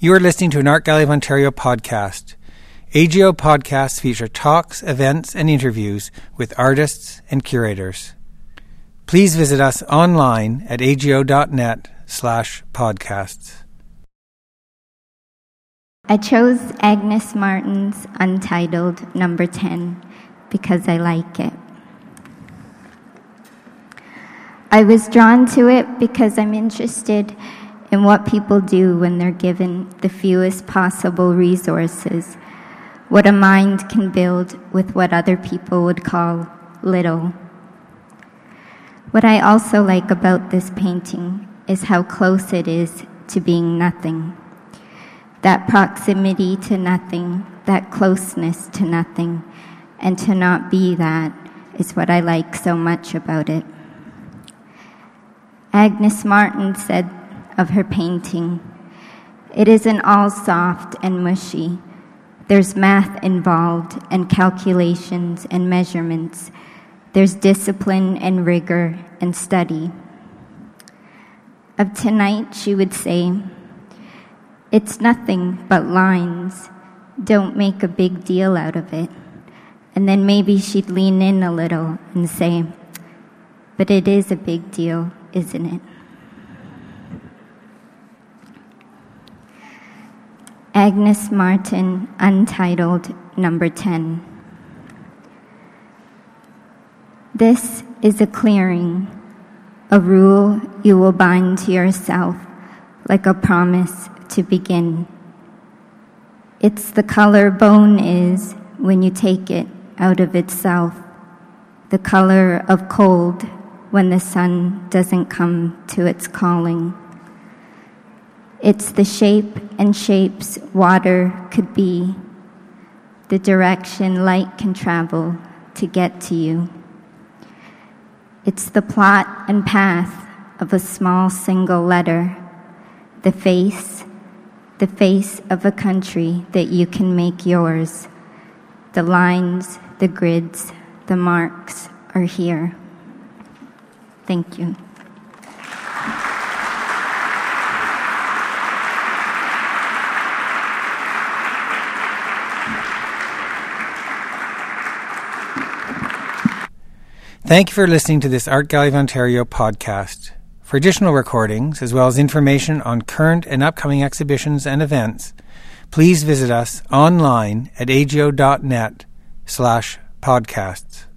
You are listening to an Art Gallery of Ontario podcast. AGO podcasts feature talks, events, and interviews with artists and curators. Please visit us online at ago.net slash podcasts. I chose Agnes Martin's Untitled Number 10 because I like it. I was drawn to it because I'm interested in what people do when they're given the fewest possible resources, what a mind can build with what other people would call little. What I also like about this painting is how close it is to being nothing. That proximity to nothing, that closeness to nothing, and to not be that is what I like so much about it. Agnes Martin said of her painting, It isn't all soft and mushy. There's math involved, and calculations and measurements. There's discipline and rigor and study. Of tonight, she would say, It's nothing but lines. Don't make a big deal out of it. And then maybe she'd lean in a little and say, But it is a big deal, isn't it? Agnes Martin, Untitled, number 10. This is a clearing, a rule you will bind to yourself like a promise to begin. It's the color bone is when you take it out of itself, the color of cold when the sun doesn't come to its calling. It's the shape and shapes water could be, the direction light can travel to get to you. It's the plot and path of a small single letter, the face, the face of a country that you can make yours. The lines, the grids, the marks are here. Thank you. Thank you for listening to this Art Gallery of Ontario podcast. For additional recordings, as well as information on current and upcoming exhibitions and events, please visit us online at ago.net slash podcasts.